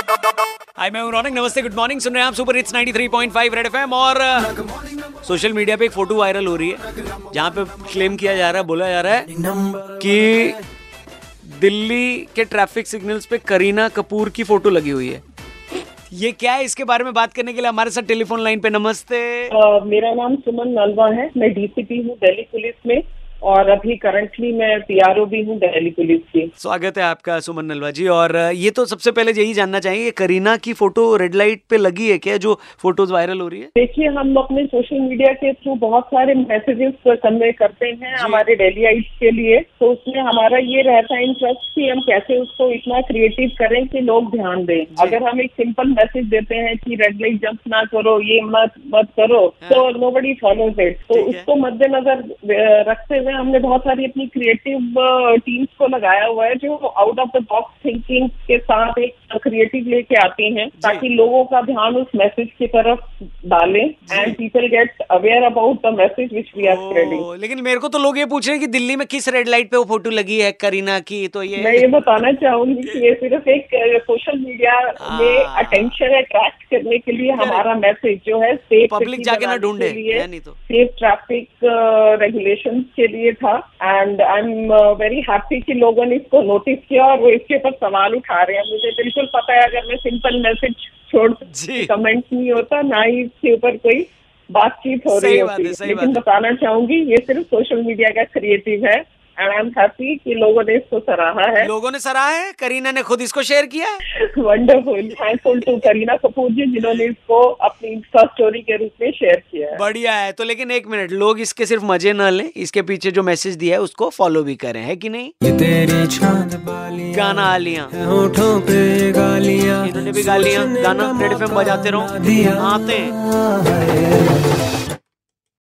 हाय मैं रौनक। नमस्ते good morning सुन रहे हैं आप सुपर हिट्स 93.5 रेड एफएम और सोशल मीडिया पे एक फ़ोटो वायरल हो रही है जहाँ पे क्लेम किया जा रहा है बोला जा रहा है कि दिल्ली के ट्रैफ़िक सिग्नल्स पे करीना कपूर की फ़ोटो लगी हुई है। ये क्या है? इसके बारे में बात करने के लिए हमारे साथ टेलीफोन लाइन पे नमस्ते। अ, मेरा नाम सुमन नलवा है। मैं डीसीपी हूँ दिल्ली पुलिस में। और अभी करंटली मैं पीआरओ भी हूँ दिल्ली पुलिस की। स्वागत है आपका सुमन नलवा जी। और ये तो सबसे पहले यही जानना चाहेंगे करीना की फ़ोटो रेड लाइट पे लगी है क्या जो फ़ोटोज़ वायरल हो रही है? देखिए हम अपने सोशल मीडिया के थ्रू बहुत सारे मैसेजेस कन्वे करते हैं हमारे डेलीइट्स के लिए। तो उसमें हमारा ये रहता है इंटरेस्ट की हम कैसे उसको इतना क्रिएटिव करें कि लोग ध्यान दें। अगर हम एक सिंपल मैसेज देते हैं कि रेड लाइट जंप ना करो ये मत मत करो तो नो बडी फॉलोज इट तो उसको मद्देनजर रखते हुए हमने बहुत सारी अपनी क्रिएटिव टीम्स को लगाया हुआ है जो out of the box thinking के साथ एक क्रिएटिव लेके आती हैं ताकि लोगों का ध्यान उस मैसेज की तरफ़ डालें and people get aware about the message which we are spreading लेकिन मेरे को तो लोग ये पूछ रहे हैं कि दिल्ली में किस रेड लाइट पे वो फ़ोटो लगी है करीना की तो ये मैं ये बताना चाहूँगी कि ये सिर्फ़ एक सोशल मीडिया में हाँ। अटेंशन अट्रैक्ट करने के लिए हमारा मैसेज जो है सेफ़ Public जाके ना ढूंढे। सेफ़ ट्रैफ़िक रेगुलेशन के लिए था and I am very happy कि लोगों ने इसको नोटिस किया और वो इसके ऊपर सवाल उठा रहे हैं। मुझे बिल्कुल पता है अगर मैं सिंपल मैसेज छोड़ कमेंट नहीं होता ना ही इसके ऊपर कोई बातचीत हो रही होती है, लेकिन। बताना चाहूँगी ये सिर्फ़ सोशल मीडिया का क्रिएटिव है। एंड आई एम हैप्पी कि लोगों ने इसको सराहा है। लोगों ने सराहा है? करीना ने खुद इसको शेयर किया? है wonderful thankful to Kareena Kapoor ji जिन्होंने इसको अपनी इंस्टा स्टोरी के रूप में शेयर किया है। बढ़िया है। तो लेकिन एक मिनट लोग इसके सिर्फ़ मज़े न लें इसके पीछे जो मैसेज दिया है उसको फॉलो भी करें है कि नहीं? ये तेरी गाना आलियाँ। होठों पे गालियाँ इन्होंने भी गालियाँ। गाना रेड एफएम बजाते रहो। आते हैं।